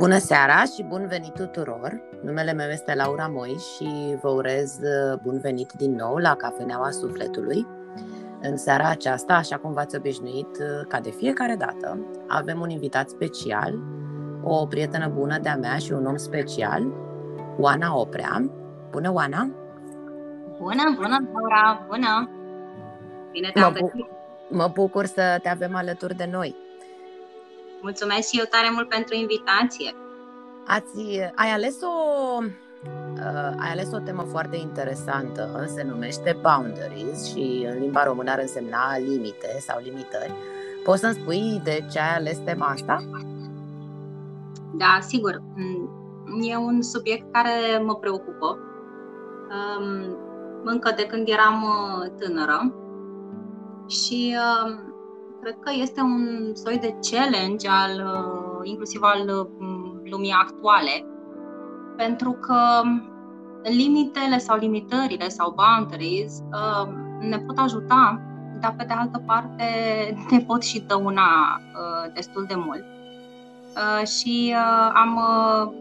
Bună seara și bun venit tuturor! Numele meu este Laura Moi și vă urez uh, bun venit din nou la Cafeneaua Sufletului. În seara aceasta, așa cum v-ați obișnuit, uh, ca de fiecare dată, avem un invitat special, o prietenă bună de-a mea și un om special, Oana Oprea. Bună, Oana! Bună, bună, Laura! Bună! Bine te-am mă, bu- mă bucur să te avem alături de noi. Mulțumesc și eu tare mult pentru invitație. Ați, ai ales o uh, ai ales o temă foarte interesantă, se numește boundaries și în limba română ar însemna limite sau limitări. Poți să-mi spui de ce ai ales tema asta? Da, sigur. E un subiect care mă preocupă. Um, încă de când eram uh, tânără și um, cred că este un soi de challenge al, uh, inclusiv al uh, lumii actuale, pentru că limitele sau limitările sau boundaries uh, ne pot ajuta, dar pe de altă parte ne pot și dăuna destul de mult. Și am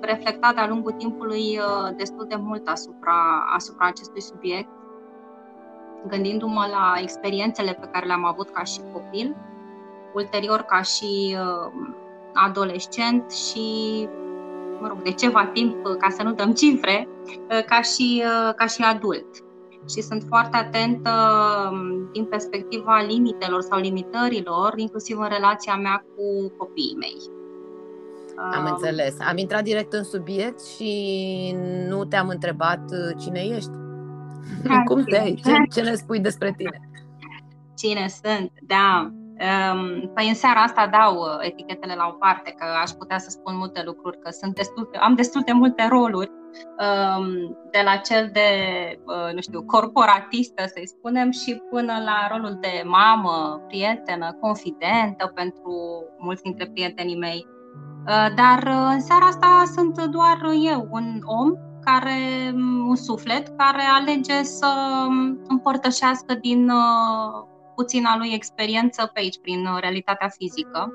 reflectat de-a lungul timpului destul de mult asupra, asupra acestui subiect gândindu-mă la experiențele pe care le-am avut ca și copil ulterior ca și uh, adolescent și, mă rog, de ceva timp, uh, ca să nu dăm cifre, uh, ca și, ca și adult. Și sunt foarte atentă um, din perspectiva limitelor sau limitărilor, inclusiv în relația mea cu copiii mei. Am um, înțeles. Am intrat direct în subiect și nu te-am întrebat cine ești. Cum te ce, ce ne spui despre tine? Cine sunt? Da. Ehm, păi în seara asta dau uh, etichetele la o parte, că aș putea să spun multe lucruri, că sunt destul, am destul de multe roluri, ehm, de la cel de, uh, nu știu, corporatistă, să-i spunem, și până la rolul de mamă, prietenă, confidentă pentru mulți dintre prietenii mei. Uh, dar în seara asta sunt doar eu, un om care, un suflet care alege să um, împărtășească din puțina lui experiență pe aici, prin uh, realitatea fizică.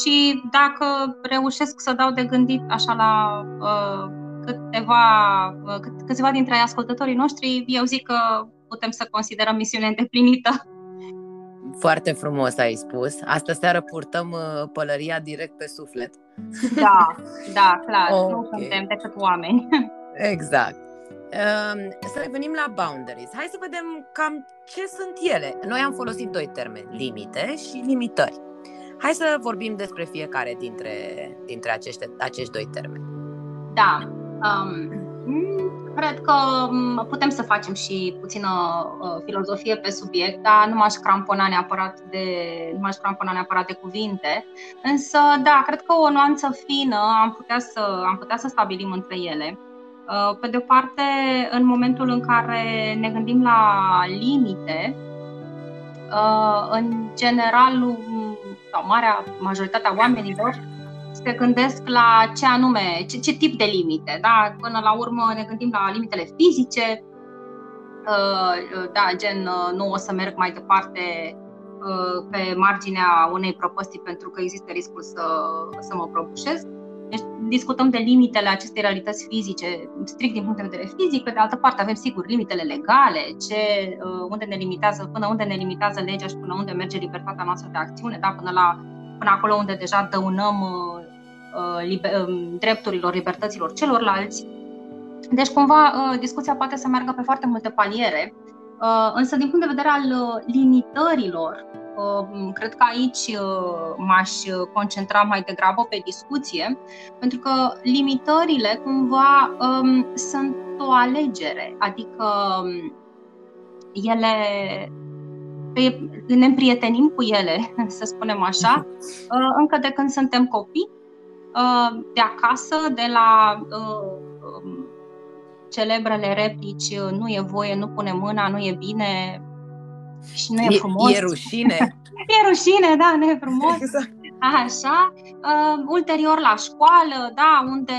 Și dacă reușesc să dau de gândit așa la uh, câteva, uh, cât, câțiva dintre ascultătorii noștri, eu zic că putem să considerăm misiunea îndeplinită. Foarte frumos ai spus. Astă seară purtăm uh, pălăria direct pe suflet. Da, da, clar. Okay. Nu suntem decât oameni. Exact. Ehm, să revenim la boundaries. Hai să vedem cam ce sunt ele. Noi am folosit doi termeni, limite și limitări. Hai să vorbim despre fiecare dintre, dintre acești, acești doi termeni. Da. Um, cred că um, putem să facem și puțină uh, filozofie pe subiect, dar nu m-aș crampona neapărat de, nu m-aș crampona neapărat de cuvinte. Însă, da, cred că o nuanță fină am putea să, am putea să stabilim între ele. Uh, pe de o parte, în momentul în care ne gândim la limite, uh, în general, sau marea majoritatea oamenilor se gândesc la ce anume, ce, ce tip de limite. Da? Până la urmă ne gândim la limitele fizice, uh, da, gen nu o să merg mai departe pe marginea unei prăpăstii pentru că există riscul să, să mă prăbușesc deci discutăm de limitele acestei realități fizice, strict din punct de vedere fizic, pe de altă parte avem sigur limitele legale, ce, uh, unde ne limitează, până unde ne limitează legea și până unde merge libertatea noastră de acțiune, da, până, la, până acolo unde deja dăunăm uh, uh liber, uh, drepturilor, libertăților celorlalți. Deci, cumva, uh, discuția poate să meargă pe foarte multe paliere, uh, însă, din punct de vedere al uh, limitărilor, Uh, cred că aici uh, m-aș concentra mai degrabă pe discuție, pentru că limitările cumva um, sunt o alegere, adică um, ele ne împrietenim cu ele, să spunem așa, uh, încă de când suntem copii, de acasă, de la um, celebrele replici, nu e voie, nu pune mâna, nu e bine, și nu e, e frumos. E rușine. e rușine, da, nu e frumos. Exact. Așa. Uh, ulterior la școală, da, unde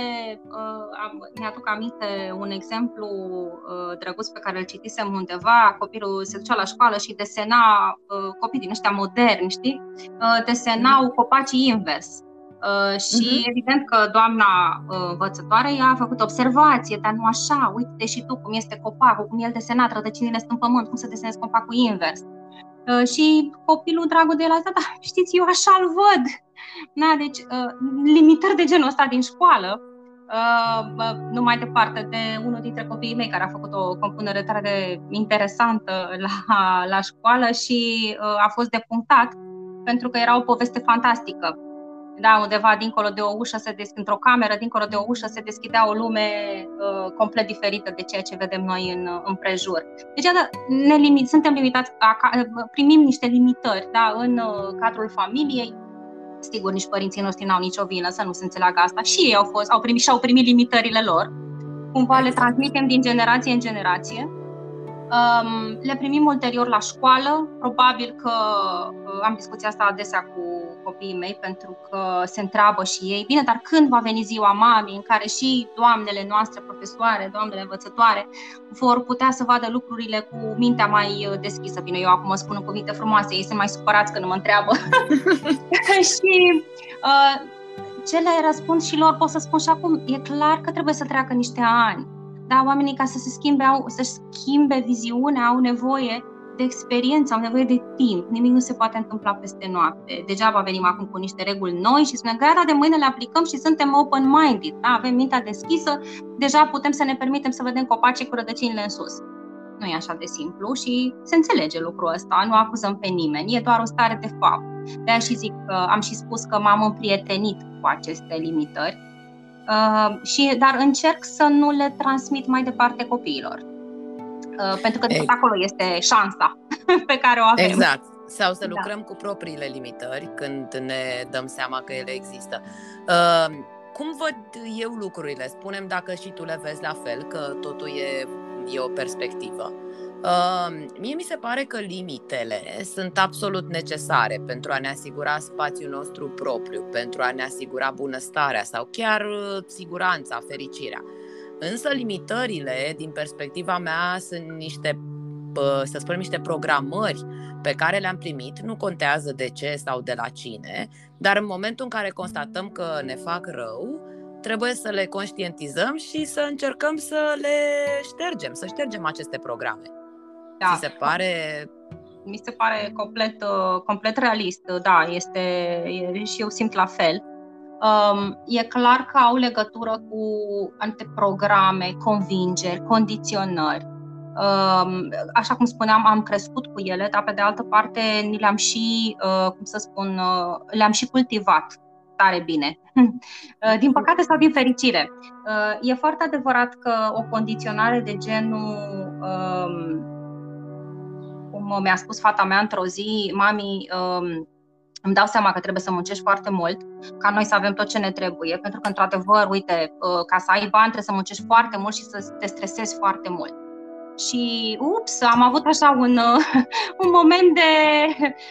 uh, am, mi-aduc aminte un exemplu uh, drăguț pe care îl citisem undeva. Copilul se ducea la școală și desena, uh, copii din ăștia moderni, știi? Uh, desenau copacii invers. Uh, și uh-huh. evident că doamna uh, învățătoare i-a făcut observație, dar nu așa, uite și tu cum este copacul, cum el desenat, rădăcinile sunt în pământ, cum să desenezi copacul invers. Uh, și copilul dragul de el a zis, da, știți, eu așa-l văd. Na, deci, uh, limitări de genul ăsta din școală, uh, nu mai departe de unul dintre copiii mei care a făcut o compunere tare de interesantă la, la școală și uh, a fost depunctat pentru că era o poveste fantastică da, undeva dincolo de o ușă se deschide, într-o cameră, dincolo de o ușă se deschidea o lume uh, complet diferită de ceea ce vedem noi în, în prejur. Deci, da, ne limit, suntem limitați, primim niște limitări da, în uh, cadrul familiei. Sigur, nici părinții noștri n-au nicio vină să nu se înțeleagă asta. Și ei au, fost, au primit și au primit limitările lor. Cumva le transmitem din generație în generație Um, le primim ulterior la școală. Probabil că uh, am discuția asta adesea cu copiii mei pentru că se întreabă și ei, bine, dar când va veni ziua mamei în care și doamnele noastre profesoare, doamnele învățătoare vor putea să vadă lucrurile cu mintea mai uh, deschisă. Bine, eu acum spun cuvinte frumoase, ei sunt mai supărați când mă întreabă. și uh, ce le răspund și lor pot să spun și acum, e clar că trebuie să treacă niște ani da, oamenii ca să se schimbe, au, să schimbe viziunea, au nevoie de experiență, au nevoie de timp. Nimic nu se poate întâmpla peste noapte. Degeaba venim acum cu niște reguli noi și spunem, gata, de mâine le aplicăm și suntem open-minded, da? avem mintea deschisă, deja putem să ne permitem să vedem copacii cu rădăcinile în sus. Nu e așa de simplu și se înțelege lucrul ăsta, nu acuzăm pe nimeni, e doar o stare de fapt. De aia și zic că am și spus că m-am împrietenit cu aceste limitări, Uh, și, dar încerc să nu le transmit mai departe copiilor. Uh, pentru că tot acolo este șansa pe care o avem. Exact. Sau să da. lucrăm da. cu propriile limitări când ne dăm seama că ele există. Uh, cum văd eu lucrurile? Spunem dacă și tu le vezi la fel, că totul e, e o perspectivă. Uh, mie mi se pare că limitele sunt absolut necesare pentru a ne asigura spațiul nostru propriu, pentru a ne asigura bunăstarea sau chiar uh, siguranța, fericirea. Însă limitările, din perspectiva mea, sunt niște, să spunem, niște programări pe care le-am primit, nu contează de ce sau de la cine, dar în momentul în care constatăm că ne fac rău, trebuie să le conștientizăm și să încercăm să le ștergem, să ștergem aceste programe. Da. Ți se pare mi se pare complet, uh, complet realist, da, este, e, și eu simt la fel. Um, e clar că au legătură cu anumite programe, convingeri, condiționări. Um, așa cum spuneam, am crescut cu ele, dar pe de altă parte ni le-am și, uh, cum să spun, uh, le-am și cultivat tare bine. Uh, din păcate sau din fericire. Uh, e foarte adevărat că o condiționare de genul um, mi-a spus fata mea într-o zi, mami, um, îmi dau seama că trebuie să muncești foarte mult ca noi să avem tot ce ne trebuie, pentru că, într-adevăr, uite, uh, ca să ai bani trebuie să muncești foarte mult și să te stresezi foarte mult. Și, ups, am avut așa un, uh, un moment de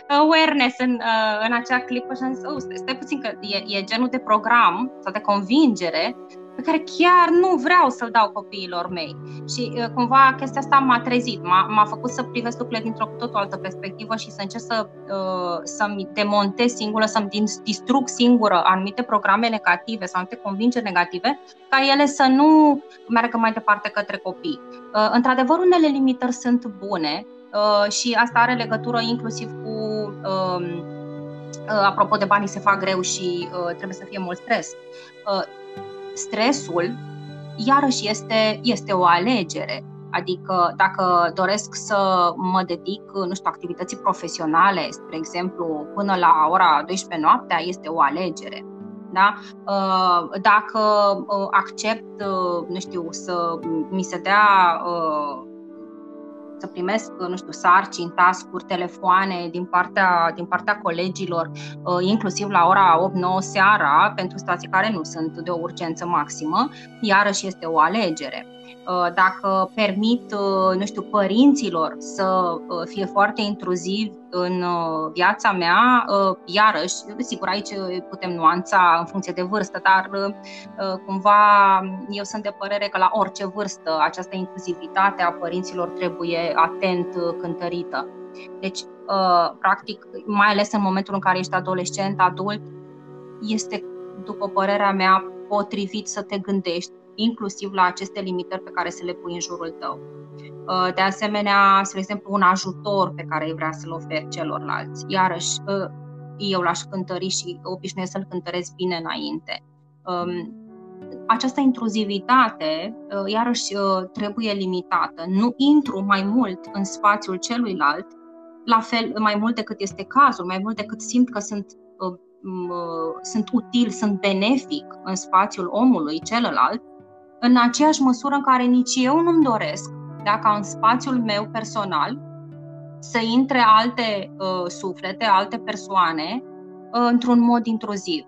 awareness în, uh, în acea clipă și am zis, oh, stai puțin că e, e genul de program sau de convingere pe care chiar nu vreau să-l dau copiilor mei. Și uh, cumva chestia asta m-a trezit, m-a, m-a făcut să privesc lucrurile dintr-o cu totul altă perspectivă și să încerc să, uh, să-mi demontez singură, să-mi distrug singură anumite programe negative sau anumite convingeri negative, ca ele să nu meargă mai departe către copii. Uh, într-adevăr, unele limitări sunt bune și asta are legătură inclusiv cu um, apropo de banii se fac greu și uh, trebuie să fie mult stres. Uh, stresul, iarăși, este, este o alegere. Adică dacă doresc să mă dedic, nu știu, activității profesionale, spre exemplu, până la ora 12 noaptea, este o alegere. Da? Uh, dacă uh, accept, uh, nu știu, să mi se dea să primesc, nu știu, sarcini, tascuri, telefoane din partea, din partea colegilor, uh, inclusiv la ora 8-9 seara, pentru situații care nu sunt de o urgență maximă, iarăși este o alegere. Uh, dacă permit, uh, nu știu, părinților să fie foarte intruzivi în viața mea, iarăși, sigur, aici putem nuanța în funcție de vârstă, dar cumva eu sunt de părere că la orice vârstă această intruzivitate a părinților trebuie atent cântărită. Deci, practic, mai ales în momentul în care ești adolescent, adult, este după părerea mea, potrivit să te gândești inclusiv la aceste limitări pe care să le pui în jurul tău. Uh, de asemenea, spre exemplu, un ajutor pe care îi vrea să-l oferi celorlalți. Iarăși, uh, eu l-aș cântări și obișnuiesc să-l cântăresc bine înainte. Um, această intruzivitate, uh, iarăși, trebuie limitată. Nu intru mai mult în spațiul celuilalt, la fel, mai mult decât este cazul, mai mult decât simt că sunt sunt util, sunt benefic în spațiul omului celălalt, în aceeași măsură în care nici eu nu-mi doresc, dacă în spațiul meu personal, să intre alte uh, suflete, alte persoane, uh, într-un mod intruziv.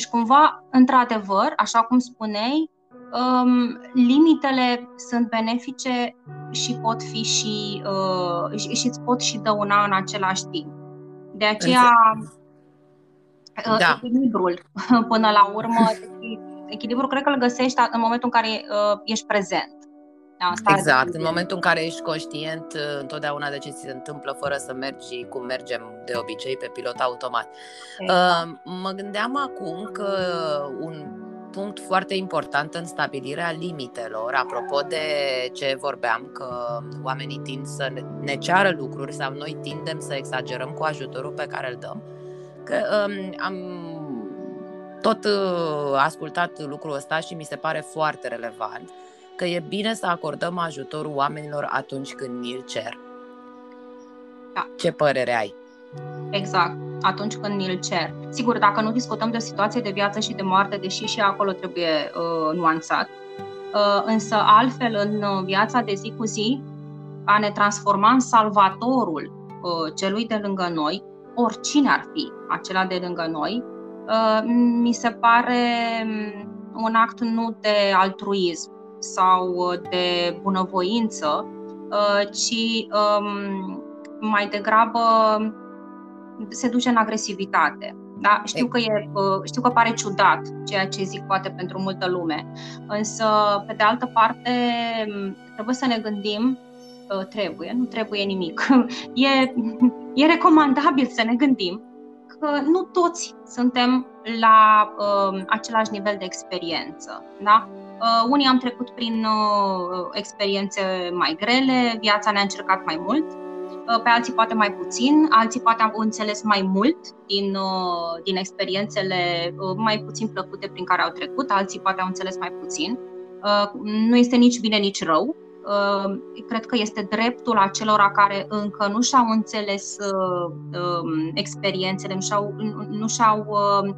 Deci, cumva, într-adevăr, așa cum spuneai, um, limitele sunt benefice și pot fi și, uh, și, și îți pot și dăuna în același timp. De aceea, uh, da. echilibrul, până la urmă, echilibru cred că îl găsești în momentul în care uh, ești prezent. Da, exact, în momentul în care ești conștient uh, întotdeauna de ce ți se întâmplă fără să mergi cum mergem de obicei pe pilot automat. Exact. Uh, mă gândeam acum că un punct foarte important în stabilirea limitelor, apropo de ce vorbeam, că oamenii tind să ne ceară lucruri sau noi tindem să exagerăm cu ajutorul pe care îl dăm, că um, am tot uh, ascultat lucrul ăsta și mi se pare foarte relevant că e bine să acordăm ajutorul oamenilor atunci când ni-l cer. Da. Ce părere ai? Exact, atunci când ni-l cer. Sigur, dacă nu discutăm de o situație de viață și de moarte, deși și acolo trebuie uh, nuanțat, uh, însă altfel în uh, viața de zi cu zi, a ne transforma în salvatorul uh, celui de lângă noi, oricine ar fi acela de lângă noi, Uh, mi se pare mm, un act nu de altruism sau de bunăvoință, uh, ci um, mai degrabă se duce în agresivitate. Da? Știu, că e, uh, știu că pare ciudat ceea ce zic poate pentru multă lume, însă, pe de altă parte, mm, trebuie să ne gândim trebuie, nu trebuie nimic. E, e recomandabil să ne gândim că nu toți suntem la uh, același nivel de experiență. Da? Uh, unii am trecut prin uh, experiențe mai grele, viața ne-a încercat mai mult, uh, pe alții poate mai puțin, alții poate au înțeles mai mult din, uh, din experiențele uh, mai puțin plăcute prin care au trecut, alții poate au înțeles mai puțin. Uh, nu este nici bine, nici rău. Ehm, cred că este dreptul acelora care încă nu și-au înțeles ehm, experiențele, nu și-au, nu și-au ehm,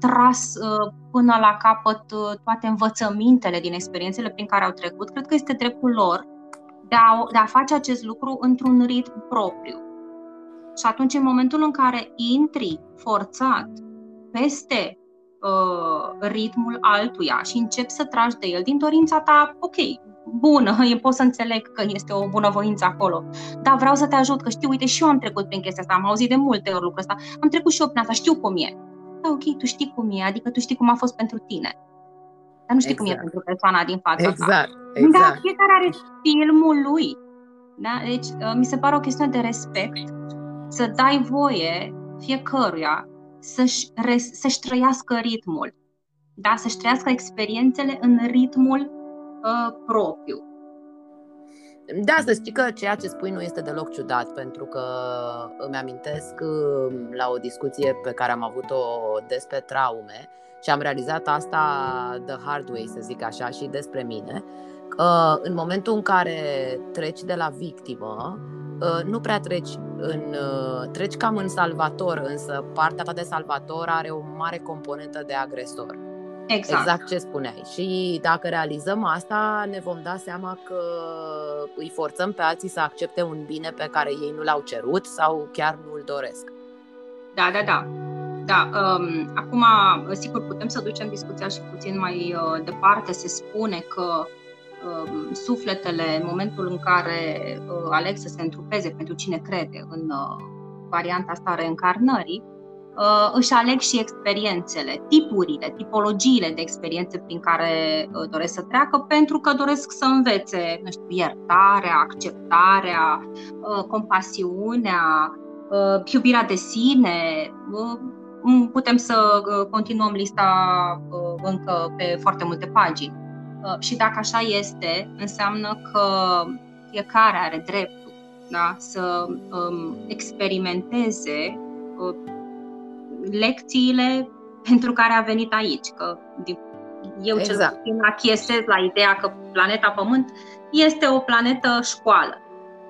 tras până la capăt toate învățămintele din experiențele prin care au trecut, cred că este dreptul lor de a, de a face acest lucru într-un ritm propriu. Și atunci, în momentul în care intri forțat peste uh, ritmul altuia și începi să tragi de el din dorința ta, ok, bună, eu pot să înțeleg că este o bunăvoință acolo, dar vreau să te ajut, că știu, uite, și eu am trecut prin chestia asta, am auzit de multe ori lucrul ăsta, am trecut și eu prin asta, știu cum e. Da, ok, tu știi cum e, adică tu știi cum a fost pentru tine. Dar nu știi exact. cum e exact. pentru persoana din fața exact. ta. Exact. Da, fiecare are filmul lui. Da? Deci, uh, mi se pare o chestiune de respect să dai voie fiecăruia să-și, să-și trăiască ritmul. Da? Să-și trăiască experiențele în ritmul uh, propriu. Da, să știi că ceea ce spui nu este deloc ciudat, pentru că îmi amintesc uh, la o discuție pe care am avut-o despre traume și am realizat asta the hard way, să zic așa, și despre mine, că în momentul în care treci de la victimă, uh, nu prea treci în, uh, treci cam în salvator, însă partea ta de salvator are o mare componentă de agresor. Exact. exact ce spuneai. Și dacă realizăm asta, ne vom da seama că îi forțăm pe alții să accepte un bine pe care ei nu l-au cerut sau chiar nu îl doresc. Da, da, da. Da, um, acum, sigur, putem să ducem discuția și puțin mai uh, departe. Se spune că um, sufletele, în momentul în care uh, aleg să se întrupeze pentru cine crede în uh, varianta asta a reîncarnării, uh, își aleg și experiențele, tipurile, tipologiile de experiențe prin care uh, doresc să treacă, pentru că doresc să învețe, nu știu, iertarea, acceptarea, uh, compasiunea, uh, iubirea de sine, uh, putem să continuăm lista încă pe foarte multe pagini. Și dacă așa este, înseamnă că fiecare are dreptul da? să um, experimenteze uh, lecțiile pentru care a venit aici. Că eu exact. cel puțin achiesez la ideea că planeta Pământ este o planetă școală.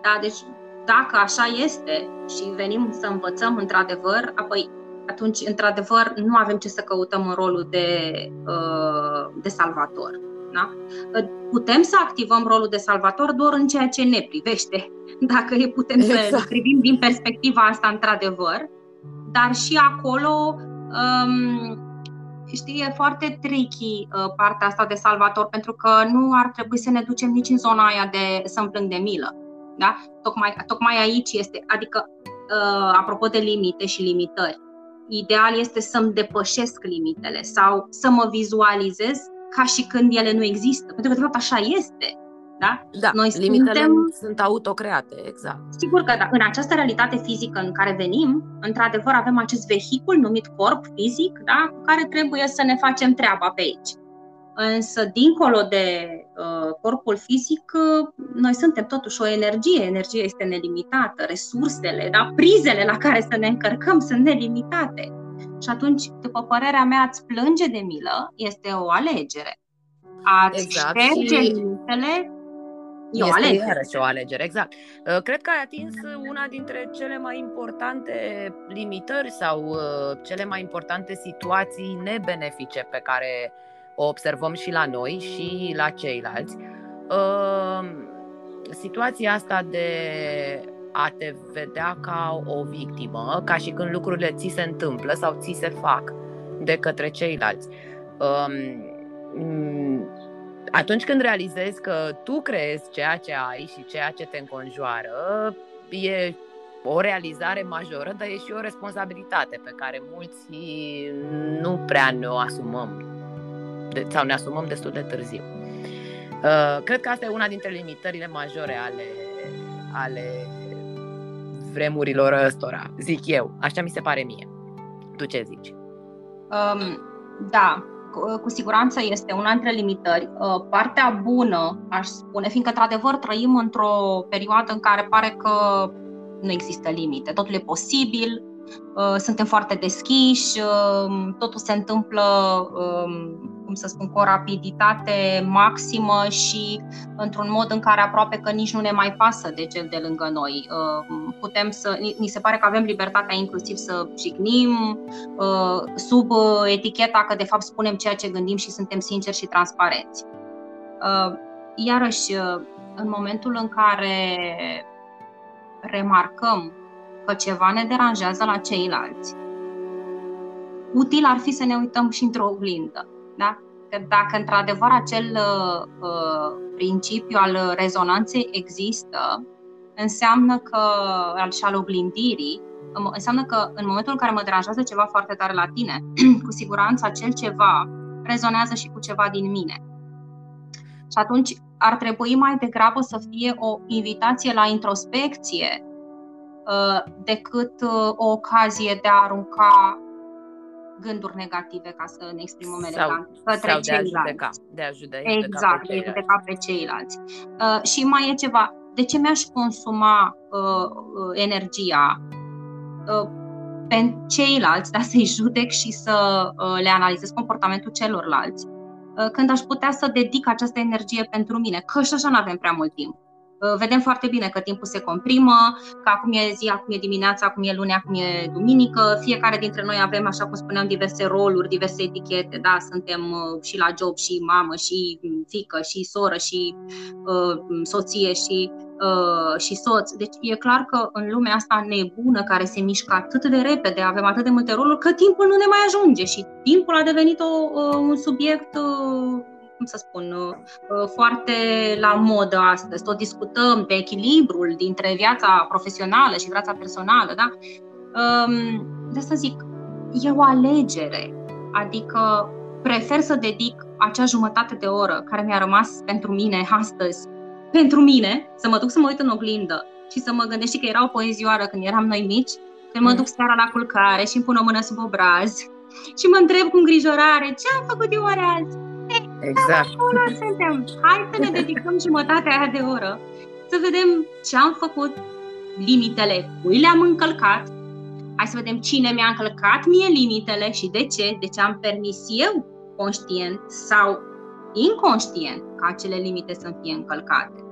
Da? Deci dacă așa este și venim să învățăm într-adevăr, apoi atunci, într-adevăr, nu avem ce să căutăm în rolul de, uh, de salvator. Da? Putem să activăm rolul de salvator doar în ceea ce ne privește. Dacă putem exact. să privim din perspectiva asta, într-adevăr, dar și acolo, um, știi, e foarte tricky uh, partea asta de salvator, pentru că nu ar trebui să ne ducem nici în zona aia de să-mi plâng de milă. Da? Tocmai, tocmai aici este, adică, uh, apropo de limite și limitări, ideal este să-mi depășesc limitele sau să mă vizualizez ca și când ele nu există. Pentru că, de fapt, așa este. Da? da Noi limitele suntem... sunt autocreate, exact. Sigur că da, în această realitate fizică în care venim, într-adevăr avem acest vehicul numit corp fizic, da, cu care trebuie să ne facem treaba pe aici. Însă, dincolo de uh, corpul fizic, uh, noi suntem totuși o energie. Energia este nelimitată, resursele, da, prizele la care să ne încărcăm sunt nelimitate. Și atunci, după părerea mea, ați plânge de milă este o alegere. Ați exact. șterge și... limitele E este o alegere. iarăși o alegere, exact. Uh, cred că ai atins una dintre cele mai importante limitări sau uh, cele mai importante situații nebenefice pe care o observăm și la noi și la ceilalți. Uh, situația asta de a te vedea ca o victimă, ca și când lucrurile ți se întâmplă sau ți se fac de către ceilalți. Um, atunci când realizezi că tu creezi ceea ce ai și ceea ce te înconjoară, e o realizare majoră, dar e și o responsabilitate pe care mulți nu prea ne o asumăm sau ne asumăm destul de târziu. Uh, cred că asta e una dintre limitările majore ale, ale vremurilor ăstora, zic eu. Așa mi se pare mie. Tu ce zici? Um, da, cu, cu siguranță este una dintre limitări. Uh, partea bună, aș spune, fiindcă într-adevăr trăim într-o perioadă în care pare că nu există limite, totul e posibil, uh, suntem foarte deschiși, uh, totul se întâmplă um, cum să spun, cu o rapiditate maximă și într-un mod în care aproape că nici nu ne mai pasă de cel de lângă noi. Uh, putem să, ni se pare că avem libertatea inclusiv să jignim uh, sub eticheta că de fapt spunem ceea ce gândim și suntem sinceri și transparenți. Uh, iarăși, în momentul în care remarcăm că ceva ne deranjează la ceilalți, util ar fi să ne uităm și într-o oglindă. Da? Că dacă într-adevăr acel uh, uh, principiu al rezonanței există, înseamnă că, al și al oglindirii, înseamnă că în momentul în care mă deranjează ceva foarte tare la tine, cu siguranță acel ceva rezonează și cu ceva din mine. Și atunci ar trebui mai degrabă să fie o invitație la introspecție uh, decât uh, o ocazie de a arunca gânduri negative, ca să ne exprimăm elegant, către sau ceilalți. De a judeca, de a judeca exact, pe de a judeca pe ceilalți. Uh, și mai e ceva, de ce mi-aș consuma uh, uh, energia uh, pe ceilalți, da, să-i judec și să uh, le analizez comportamentul celorlalți, uh, când aș putea să dedic această energie pentru mine, că și așa nu avem prea mult timp. Uh, vedem foarte bine că timpul se comprimă, că acum e zi, acum e dimineața, acum e luni, acum e duminică. Fiecare dintre noi avem, așa cum spuneam, diverse roluri, diverse etichete, da, suntem uh, și la job, și mamă, și fică, și soră, și uh, soție, și, uh, și soț. Deci e clar că în lumea asta nebună, care se mișcă atât de repede, avem atât de multe roluri, că timpul nu ne mai ajunge și timpul a devenit o, uh, un subiect uh, cum să spun, uh, uh, foarte la modă astăzi. Tot discutăm pe echilibrul dintre viața profesională și viața personală, da? Um, de să zic, e o alegere. Adică prefer să dedic acea jumătate de oră care mi-a rămas pentru mine astăzi, pentru mine, să mă duc să mă uit în oglindă și să mă gândesc că era o poezioară când eram noi mici, Când mă mm. duc seara la culcare și îmi pun o mână sub obraz și mă întreb cu îngrijorare ce am făcut eu oare azi? Exact. Da, suntem. Hai să ne dedicăm jumătatea aia de oră să vedem ce am făcut, limitele, cui le-am încălcat, hai să vedem cine mi-a încălcat mie limitele și de ce, de ce am permis eu, conștient sau inconștient, ca acele limite să fie încălcate.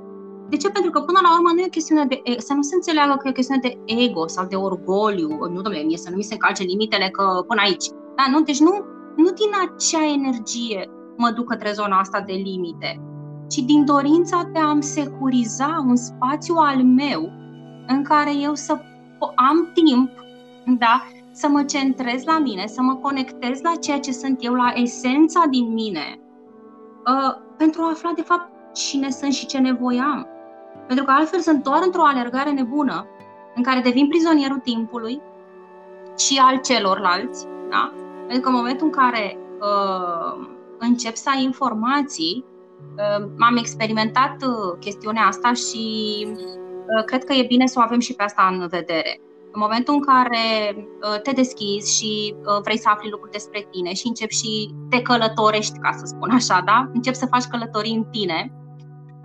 De ce? Pentru că până la urmă nu e o chestiune de, să nu se înțeleagă că e o chestiune de ego sau de orgoliu, nu domnule, mie să nu mi se încalce limitele că până aici. Da, nu? Deci nu, nu din acea energie mă duc către zona asta de limite, ci din dorința de a-mi securiza un spațiu al meu în care eu să am timp, da, să mă centrez la mine, să mă conectez la ceea ce sunt eu, la esența din mine, uh, pentru a afla de fapt cine sunt și ce nevoie am. Pentru că altfel sunt doar într-o alergare nebună în care devin prizonierul timpului și al celorlalți, da? Pentru că în momentul în care uh, încep să ai informații, uh, am experimentat uh, chestiunea asta și uh, cred că e bine să o avem și pe asta în vedere. În momentul în care uh, te deschizi și uh, vrei să afli lucruri despre tine și începi și te călătorești, ca să spun așa, da? Începi să faci călătorii în tine,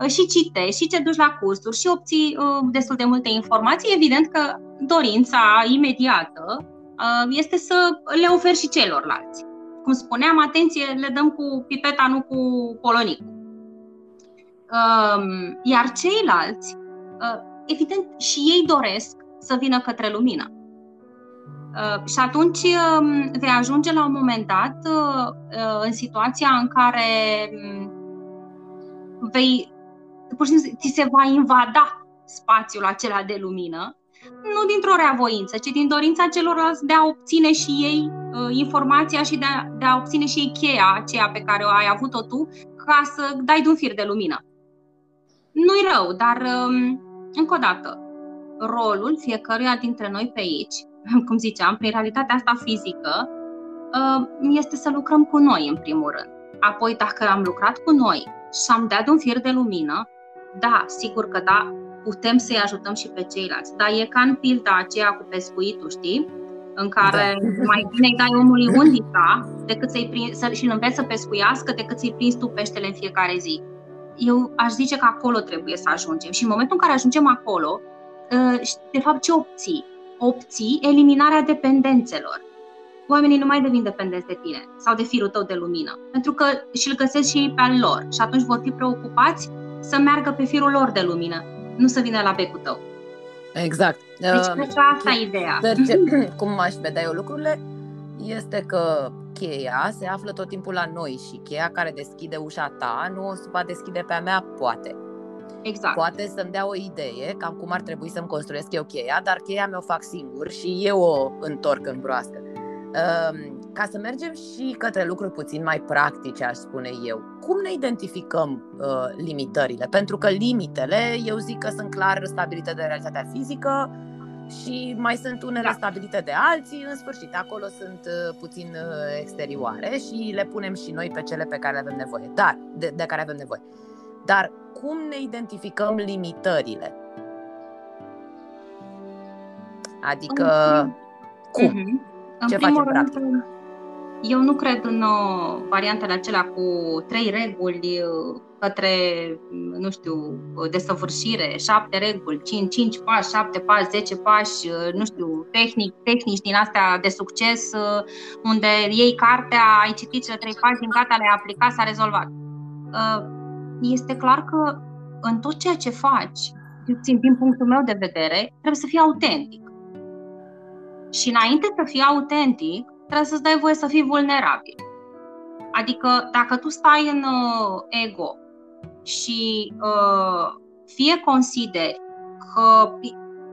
Uh, și citești și te duci la cursuri și obții uh, destul de multe informații, evident că dorința imediată uh, este să le oferi și celorlalți. Cum spuneam, atenție, le dăm cu pipeta, nu cu polonicul. Um, iar ceilalți, evident, și ei doresc să vină către lumină. Și atunci um, vei ajunge la un moment dat în situația în care um, vei pur și simplu ți se va invada spațiul acela de lumină, nu dintr-o reavoință, ci din dorința celorlalți de a obține și ei uh, informația și de a, de a obține și ei cheia aceea pe care o ai avut-o tu ca să dai de un fir de lumină. Nu-i rău, dar um, încă o dată, rolul fiecăruia dintre noi pe aici, cum ziceam, prin realitatea asta fizică, uh, este să lucrăm cu noi în primul rând. Apoi, dacă am lucrat cu noi și am dat un fir de lumină, da, sigur că da, putem să-i ajutăm și pe ceilalți. Dar e ca în pilda aceea cu pescuitul, știi? În care da. mai bine îi dai omului undița decât să-i prind, să, și îl înveți să pescuiască decât să-i prinzi tu peștele în fiecare zi. Eu aș zice că acolo trebuie să ajungem. Și în momentul în care ajungem acolo, ă, de fapt ce obții? Obții eliminarea dependențelor. Oamenii nu mai devin dependenți de tine sau de firul tău de lumină, pentru că și îl găsesc și ei pe al lor și atunci vor fi preocupați să meargă pe firul lor de lumină, nu să vină la becul tău. Exact. Deci, uh, cred că asta e ideea. Ce, cum aș vedea eu lucrurile, este că cheia se află tot timpul la noi și cheia care deschide ușa ta nu o să va deschide pe a mea, poate. Exact. Poate să-mi dea o idee cam cum ar trebui să-mi construiesc eu cheia, dar cheia mi-o fac singur și eu o întorc în broască. Uh, ca să mergem și către lucruri puțin mai practice, aș spune eu, cum ne identificăm uh, limitările? Pentru că limitele, eu zic că sunt clar stabilite de realitatea fizică și mai sunt unele da. stabilite de alții, în sfârșit, acolo sunt uh, puțin uh, exterioare și le punem și noi pe cele pe care le avem nevoie, dar, de, de care avem nevoie. Dar cum ne identificăm limitările? Adică, cum? Mm-hmm. Ce în facem rând, practic? Eu nu cred în uh, variantele acelea cu trei reguli uh, către, nu știu, desăvârșire, șapte reguli, cinci, cinci pași, șapte pași, zece pași, uh, nu știu, tehnic, tehnici din astea de succes, uh, unde iei cartea, ai citit cele trei din gata, le-ai aplicat, s-a rezolvat. Uh, este clar că în tot ceea ce faci, din punctul meu de vedere, trebuie să fii autentic. Și înainte să fii autentic, trebuie să-ți dai voie să fii vulnerabil. Adică dacă tu stai în uh, ego și uh, fie consideri că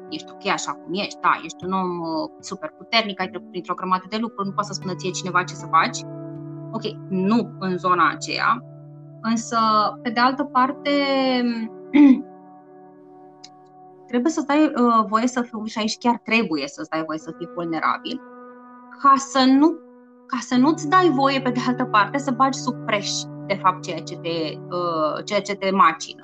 ești ok așa cum ești, da, ești un om uh, super puternic, ai trecut printr-o grămadă de lucruri, nu poți să spună ție cineva ce să faci. Ok, nu în zona aceea, însă, pe de altă parte, trebuie să dai uh, voie să fii, și aici chiar trebuie să dai voie să fii vulnerabil, ca să nu ca să nu-ți dai voie, pe de altă parte, să bagi sub preș, de fapt, ceea ce te, uh, ceea ce te macină.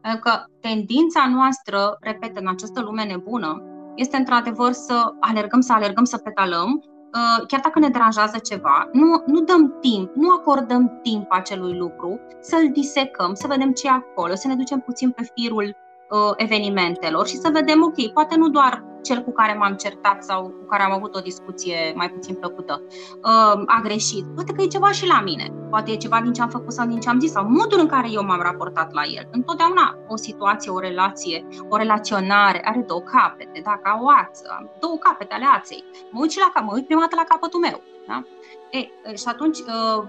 Pentru că tendința noastră, repet, în această lume nebună, este într-adevăr să alergăm, să alergăm, să pedalăm, uh, chiar dacă ne deranjează ceva, nu, nu dăm timp, nu acordăm timp acelui lucru, să-l disecăm, să vedem ce e acolo, să ne ducem puțin pe firul uh, evenimentelor și să vedem, ok, poate nu doar cel cu care m-am certat sau cu care am avut o discuție mai puțin plăcută uh, a greșit. Poate că e ceva și la mine. Poate e ceva din ce am făcut sau din ce am zis sau modul în care eu m-am raportat la el. Întotdeauna o situație, o relație, o relaționare are două capete, da? ca o ață, două capete ale aței. Mă uit și la mă uit prima dată la capătul meu. Da? E, și atunci, uh,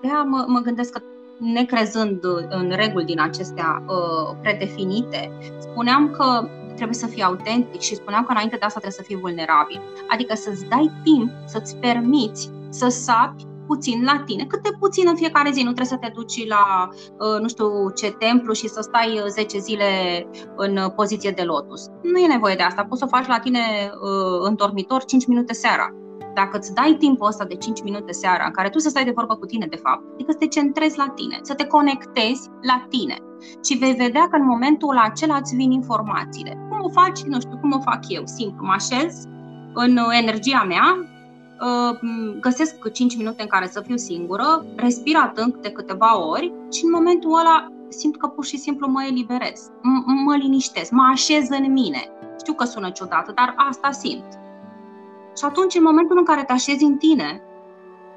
de mă, mă gândesc că necrezând în reguli din acestea uh, predefinite, spuneam că trebuie să fii autentic și spuneam că înainte de asta trebuie să fii vulnerabil. Adică să-ți dai timp, să-ți permiți să sapi puțin la tine, cât de puțin în fiecare zi, nu trebuie să te duci la uh, nu știu ce templu și să stai 10 zile în poziție de lotus. Nu e nevoie de asta, poți să o faci la tine uh, în dormitor 5 minute seara dacă îți dai timpul ăsta de 5 minute seara în care tu să stai de vorbă cu tine, de fapt, adică să te centrezi la tine, să te conectezi la tine și vei vedea că în momentul acela îți vin informațiile. Cum o faci? Nu știu, cum o fac eu? Simplu, mă așez în energia mea, uh, găsesc 5 minute în care să fiu singură, respir adânc de câteva ori și în momentul ăla simt că pur și simplu mă eliberez, m- mă liniștesc, mă așez în mine. Știu că sună ciudat, dar asta simt. Și atunci, în momentul în care te așezi în tine,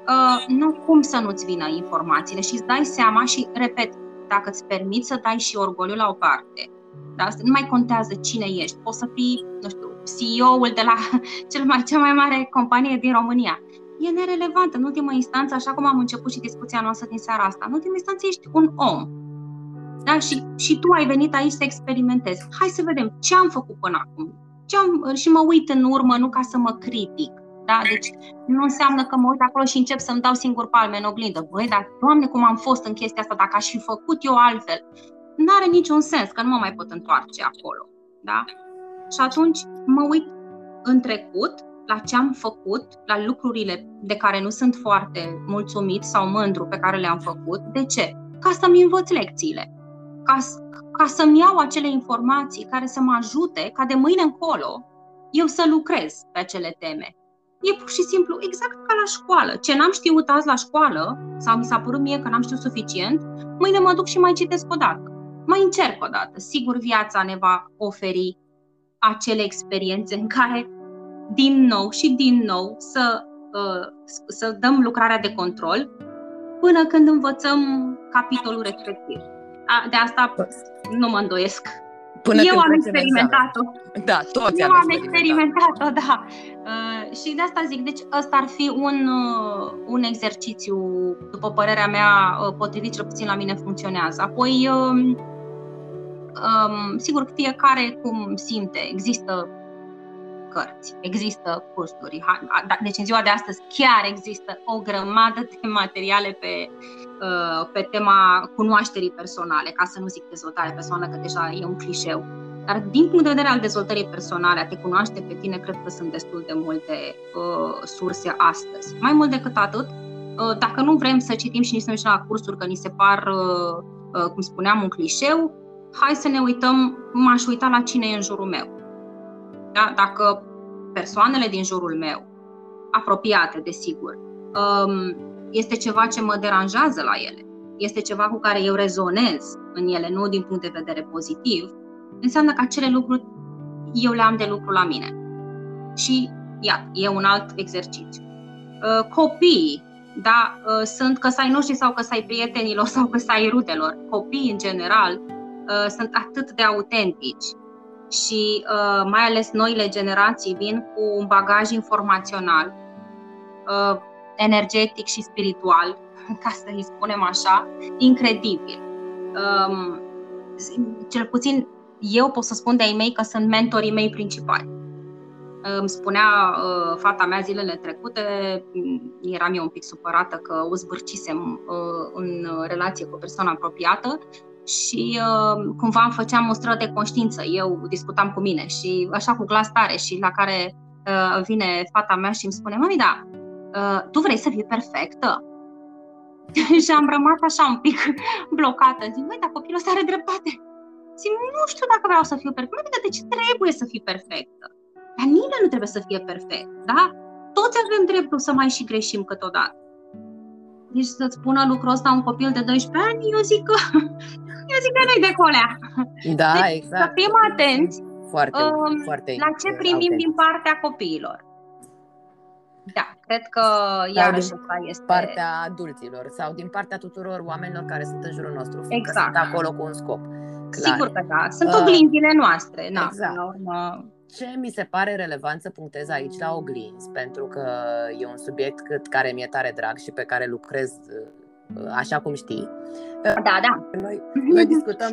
uh, nu cum să nu-ți vină informațiile și îți dai seama și, repet, dacă îți permiți să dai și orgoliul la o parte, da? nu mai contează cine ești, poți să fii, nu știu, CEO-ul de la cel mai, cea mai mare companie din România. E nerelevant. În ultima instanță, așa cum am început și discuția noastră din seara asta, în ultima instanță ești un om. Da? Și, și tu ai venit aici să experimentezi. Hai să vedem ce am făcut până acum ce am, și mă uit în urmă, nu ca să mă critic. Da? Deci nu înseamnă că mă uit acolo și încep să-mi dau singur palme în oglindă. Băi, dar, Doamne, cum am fost în chestia asta, dacă aș fi făcut eu altfel, nu are niciun sens, că nu mă mai pot întoarce acolo. Da? Și atunci mă uit în trecut, la ce am făcut, la lucrurile de care nu sunt foarte mulțumit sau mândru pe care le-am făcut. De ce? Ca să-mi învăț lecțiile. Ca, ca să-mi iau acele informații care să mă ajute ca de mâine încolo eu să lucrez pe acele teme. E pur și simplu exact ca la școală. Ce n-am știut azi la școală, sau mi s-a părut mie că n-am știut suficient, mâine mă duc și mai citesc o dată. Mai încerc o dată. Sigur, viața ne va oferi acele experiențe în care din nou și din nou să, uh, să dăm lucrarea de control până când învățăm capitolul respectiv. De asta nu mă îndoiesc. Până eu am experimentat-o. Da, toți Eu am experimentat-o, da. Uh, și de asta zic, deci ăsta ar fi un, uh, un exercițiu, după părerea mea, uh, potrivit cel puțin la mine funcționează. Apoi, um, um, sigur că fiecare cum simte, există cărți, există cursuri. Da, deci în ziua de astăzi chiar există o grămadă de materiale pe, uh, pe tema cunoașterii personale, ca să nu zic dezvoltare personală, că deja e un clișeu. Dar din punct de vedere al dezvoltării personale, a te cunoaște pe tine, cred că sunt destul de multe uh, surse astăzi. Mai mult decât atât, uh, dacă nu vrem să citim și nici să ne la cursuri, că ni se par, uh, uh, cum spuneam, un clișeu, hai să ne uităm, m-aș uita la cine e în jurul meu da? Dacă persoanele din jurul meu, apropiate, desigur, um, este ceva ce mă deranjează la ele, este ceva cu care eu rezonez în ele, nu din punct de vedere pozitiv, înseamnă că acele lucruri eu le am de lucru la mine. Și, iată, e un alt exercițiu. Uh, copiii, da, uh, sunt că ai noștri sau că ai prietenilor sau că ai rudelor. Copiii, în general, uh, sunt atât de autentici și uh, mai ales noile generații vin cu un bagaj informațional, uh, energetic și spiritual, ca să îi spunem așa, incredibil. Um, cel puțin eu pot să spun de ai mei că sunt mentorii mei principali. Îmi spunea uh, fata mea zilele trecute, eram eu un pic supărată că o zbârcisem uh, în relație cu o persoană apropiată și uh, cumva îmi făceam o stră de conștiință. Eu discutam cu mine și așa cu glas tare și la care uh, vine fata mea și îmi spune, mami, da, uh, tu vrei să fii perfectă? și am rămas așa un pic blocată. Zic, măi, dar copilul ăsta are dreptate. Zic, nu știu dacă vreau să fiu perfectă. Măi, de ce trebuie să fii perfectă? nimeni nu trebuie să fie perfect, da? Toți avem dreptul să mai și greșim câteodată. Deci să-ți spună lucrul ăsta un copil de 12 ani, eu zic că, eu zic că nu-i de colea. Da, deci, exact. Să fim atenți foarte, um, foarte la ce primim din partea copiilor. Da, cred că iarăși asta este... partea adulților sau din partea tuturor oamenilor care sunt în jurul nostru, fiindcă exact. sunt acolo cu un scop. Clar. Sigur că da, sunt uh, oglinzile noastre. Na, exact. la urmă... Ce mi se pare relevant să punctez aici la oglinzi, pentru că e un subiect cât care mi-e tare drag și pe care lucrez uh, așa cum știi. Da, da. Noi, noi discutăm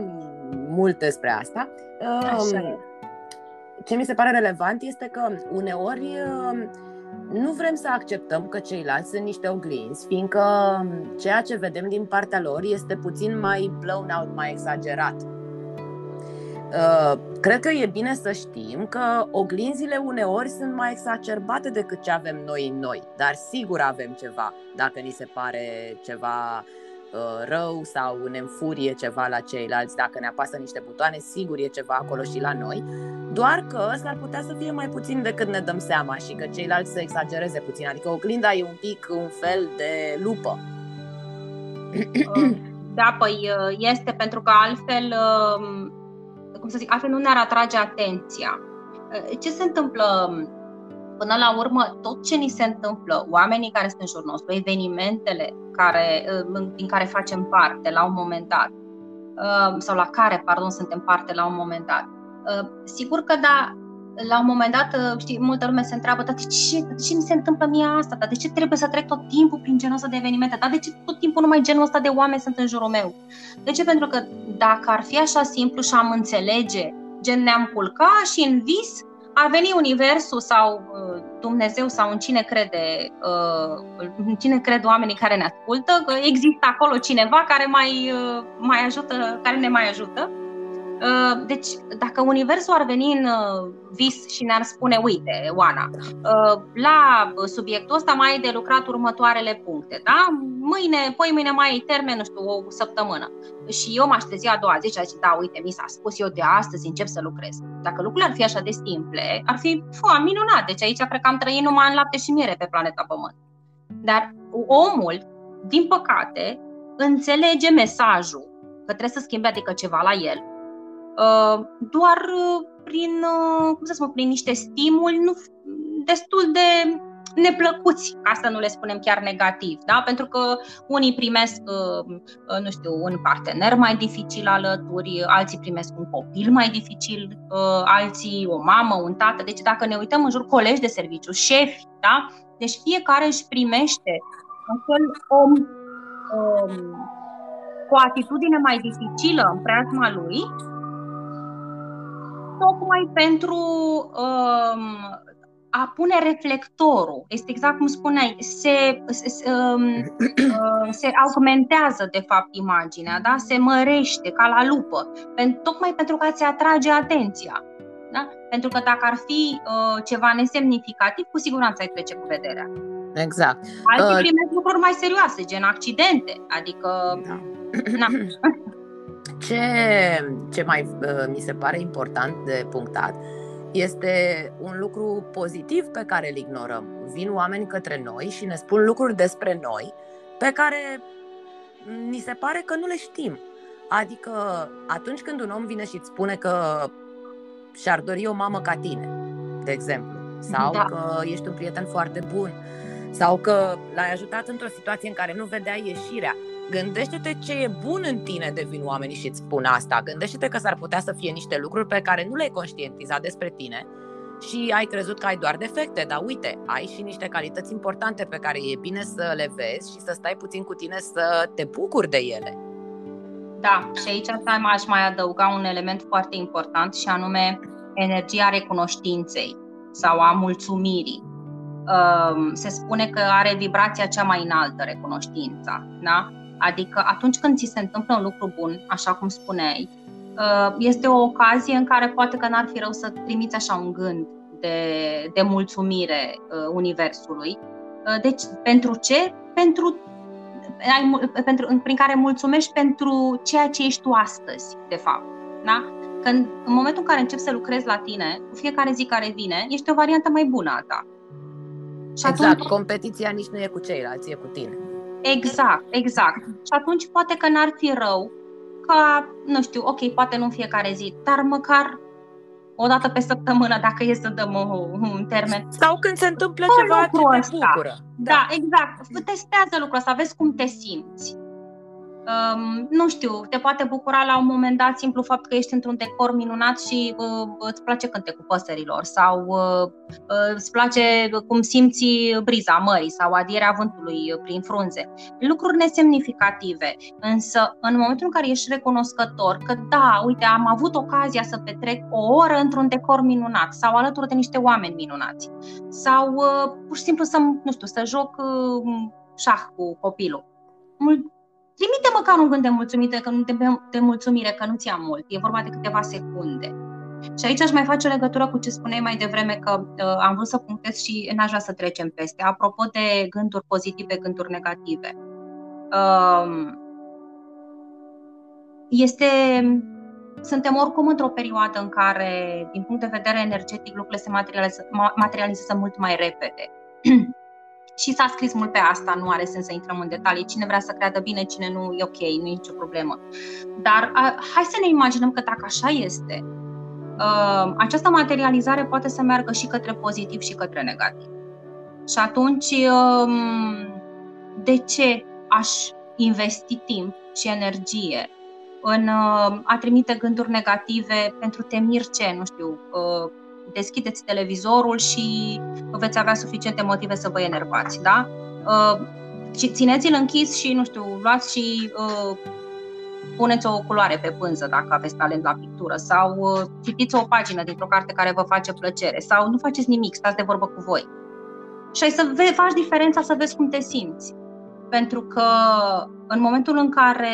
mult despre asta. Așa e. Ce mi se pare relevant este că uneori um, nu vrem să acceptăm că ceilalți sunt niște oglinzi, fiindcă ceea ce vedem din partea lor este puțin mai blown out, mai exagerat. Uh, cred că e bine să știm că oglinzile uneori sunt mai exacerbate decât ce avem noi în noi, dar sigur avem ceva dacă ni se pare ceva uh, rău sau ne înfurie ceva la ceilalți, dacă ne apasă niște butoane, sigur e ceva acolo și la noi, doar că s-ar putea să fie mai puțin decât ne dăm seama și că ceilalți să exagereze puțin, adică oglinda e un pic un fel de lupă. Da, păi este pentru că altfel cum să zic, altfel nu ne-ar atrage atenția. Ce se întâmplă până la urmă, tot ce ni se întâmplă, oamenii care sunt în jurul nostru, evenimentele care, din care facem parte la un moment dat, sau la care, pardon, suntem parte la un moment dat. Sigur că da, la un moment dat, știi, multă lume se întreabă, dar de ce, de ce mi se întâmplă mie asta? Dar de ce trebuie să trec tot timpul prin genul ăsta de evenimente? Dar de ce tot timpul numai genul ăsta de oameni sunt în jurul meu? De ce? Pentru că dacă ar fi așa simplu și am înțelege, gen ne-am culcat și în vis ar veni Universul sau uh, Dumnezeu sau în cine crede, uh, în cine cred oamenii care ne ascultă, că există acolo cineva care mai, uh, mai ajută, care ne mai ajută. Uh, deci, dacă Universul ar veni în uh, vis și ne-ar spune, uite, Oana, uh, la subiectul ăsta mai ai de lucrat următoarele puncte, da? Mâine, poi mâine mai ai termen, nu știu, o săptămână. Și eu m-aș trezi a doua zi și aș zice, da, uite, mi s-a spus eu de astăzi încep să lucrez. Dacă lucrurile ar fi așa de simple, ar fi fua, minunat. Deci aici cred că am trăit numai în lapte și miere pe planeta Pământ. Dar omul, din păcate, înțelege mesajul că trebuie să schimbe adică ceva la el Uh, doar uh, prin, uh, cum să spun, prin niște stimuli nu, destul de neplăcuți, ca să nu le spunem chiar negativ, da? pentru că unii primesc, nu știu, un partener mai dificil alături, alții primesc un copil mai dificil, alții o mamă, un tată. Deci dacă ne uităm în jur, colegi de serviciu, șefi, da? deci fiecare își primește un fel om um, cu o atitudine mai dificilă în preajma lui tocmai pentru um, a pune reflectorul. Este exact cum spuneai, se, se, um, uh, se augmentează de fapt imaginea, da? se mărește ca la lupă, pentru, tocmai pentru că ți atrage atenția. Da? Pentru că dacă ar fi uh, ceva nesemnificativ, cu siguranță ai trece cu vederea. Exact. Alții uh... primesc lucruri mai serioase, gen accidente, adică... Da. Na. Ce, ce mai uh, mi se pare important de punctat este un lucru pozitiv pe care îl ignorăm. Vin oameni către noi și ne spun lucruri despre noi pe care ni se pare că nu le știm. Adică atunci când un om vine și îți spune că și-ar dori o mamă ca tine, de exemplu, sau da. că ești un prieten foarte bun, sau că l-ai ajutat într-o situație în care nu vedea ieșirea, Gândește-te ce e bun în tine de vin oamenii și îți spun asta. Gândește-te că s-ar putea să fie niște lucruri pe care nu le-ai conștientizat despre tine și ai crezut că ai doar defecte, dar uite, ai și niște calități importante pe care e bine să le vezi și să stai puțin cu tine să te bucuri de ele. Da, și aici aș mai adăuga un element foarte important și anume energia recunoștinței sau a mulțumirii. Se spune că are vibrația cea mai înaltă recunoștința. Da? Adică atunci când ți se întâmplă un lucru bun, așa cum spuneai, uh, este o ocazie în care poate că n-ar fi rău să trimiți așa un gând de, de mulțumire uh, Universului. Uh, deci, pentru ce? Pentru, pentru, prin care mulțumești pentru ceea ce ești tu astăzi, de fapt. Da? Când în momentul în care începi să lucrezi la tine, cu fiecare zi care vine, ești o variantă mai bună a ta. Și exact, atunci... competiția nici nu e cu ceilalți, e cu tine. Exact, exact. Și atunci poate că n-ar fi rău ca, nu știu, ok, poate nu în fiecare zi, dar măcar o dată pe săptămână, dacă e să dăm un termen. Sau când se întâmplă ceva ce te bucură. Da. da, exact. Testează lucrul ăsta, vezi cum te simți um, nu știu, te poate bucura la un moment dat simplu fapt că ești într-un decor minunat și uh, îți place cântecul păsărilor sau uh, uh, îți place cum simți briza mării sau adierea vântului prin frunze. Lucruri nesemnificative, însă în momentul în care ești recunoscător că da, uite, am avut ocazia să petrec o oră într-un decor minunat sau alături de niște oameni minunați sau uh, pur și simplu să, nu știu, să joc uh, șah cu copilul trimite măcar un gând de mulțumire că nu, de, de mulțumire că nu ți-am mult. E vorba de câteva secunde. Și aici aș mai face o legătură cu ce spuneai mai devreme, că uh, am vrut să punctez și n-aș vrea să trecem peste. Apropo de gânduri pozitive, gânduri negative. Uh, este, suntem oricum într-o perioadă în care, din punct de vedere energetic, lucrurile se materializează, materializează mult mai repede. Și s-a scris mult pe asta, nu are sens să intrăm în detalii. Cine vrea să creadă bine, cine nu, e ok, nu e nicio problemă. Dar a, hai să ne imaginăm că dacă așa este, a, această materializare poate să meargă și către pozitiv și către negativ. Și atunci, a, de ce aș investi timp și energie în a trimite gânduri negative pentru temir ce, nu știu, deschideți televizorul și veți avea suficiente motive să vă enervați, da? Uh, țineți-l închis și, nu știu, luați și uh, puneți o culoare pe pânză dacă aveți talent la pictură sau uh, citiți o pagină dintr-o carte care vă face plăcere sau nu faceți nimic, stați de vorbă cu voi. Și ai să faci diferența să vezi cum te simți. Pentru că în momentul în care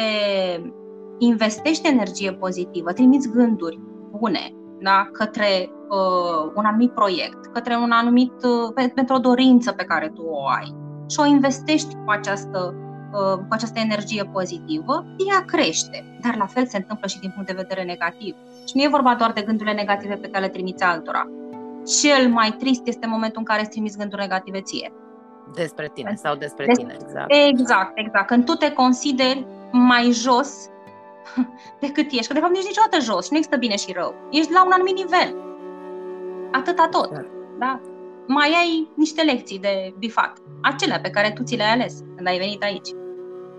investești energie pozitivă, trimiți gânduri bune da, către uh, un anumit proiect, către un anumit, uh, pentru o dorință pe care tu o ai și o investești cu această, uh, cu această energie pozitivă, ea crește. Dar la fel se întâmplă și din punct de vedere negativ. Și nu e vorba doar de gândurile negative pe care le trimiți altora. Cel mai trist este momentul în care îți trimiți gânduri negative ție. Despre tine sau despre Des- tine, exact. Exact, exact. Când tu te consideri mai jos decât ești. Că de fapt nu ești niciodată jos și nu există bine și rău. Ești la un anumit nivel. Atâta tot. Exact. Da? Mai ai niște lecții de bifat. Acelea pe care tu ți le-ai ales când ai venit aici.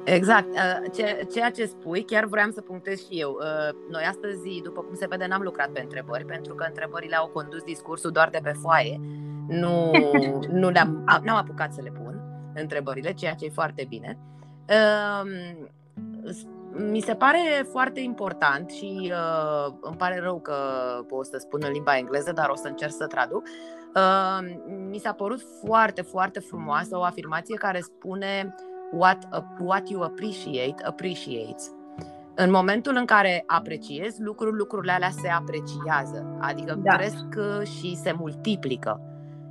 Exact. Uh, ceea ce spui, chiar vreau să punctez și eu. Uh, noi astăzi, după cum se vede, n-am lucrat pe întrebări, pentru că întrebările au condus discursul doar de pe foaie. Nu, nu le-am, n-am apucat să le pun întrebările, ceea ce e foarte bine. Uh, mi se pare foarte important și uh, îmi pare rău că pot să spun în limba engleză, dar o să încerc să traduc. Uh, mi s-a părut foarte, foarte frumoasă o afirmație care spune what, uh, what you appreciate, appreciates. În momentul în care apreciezi lucruri, lucrurile alea se apreciază, adică da. cresc și se multiplică.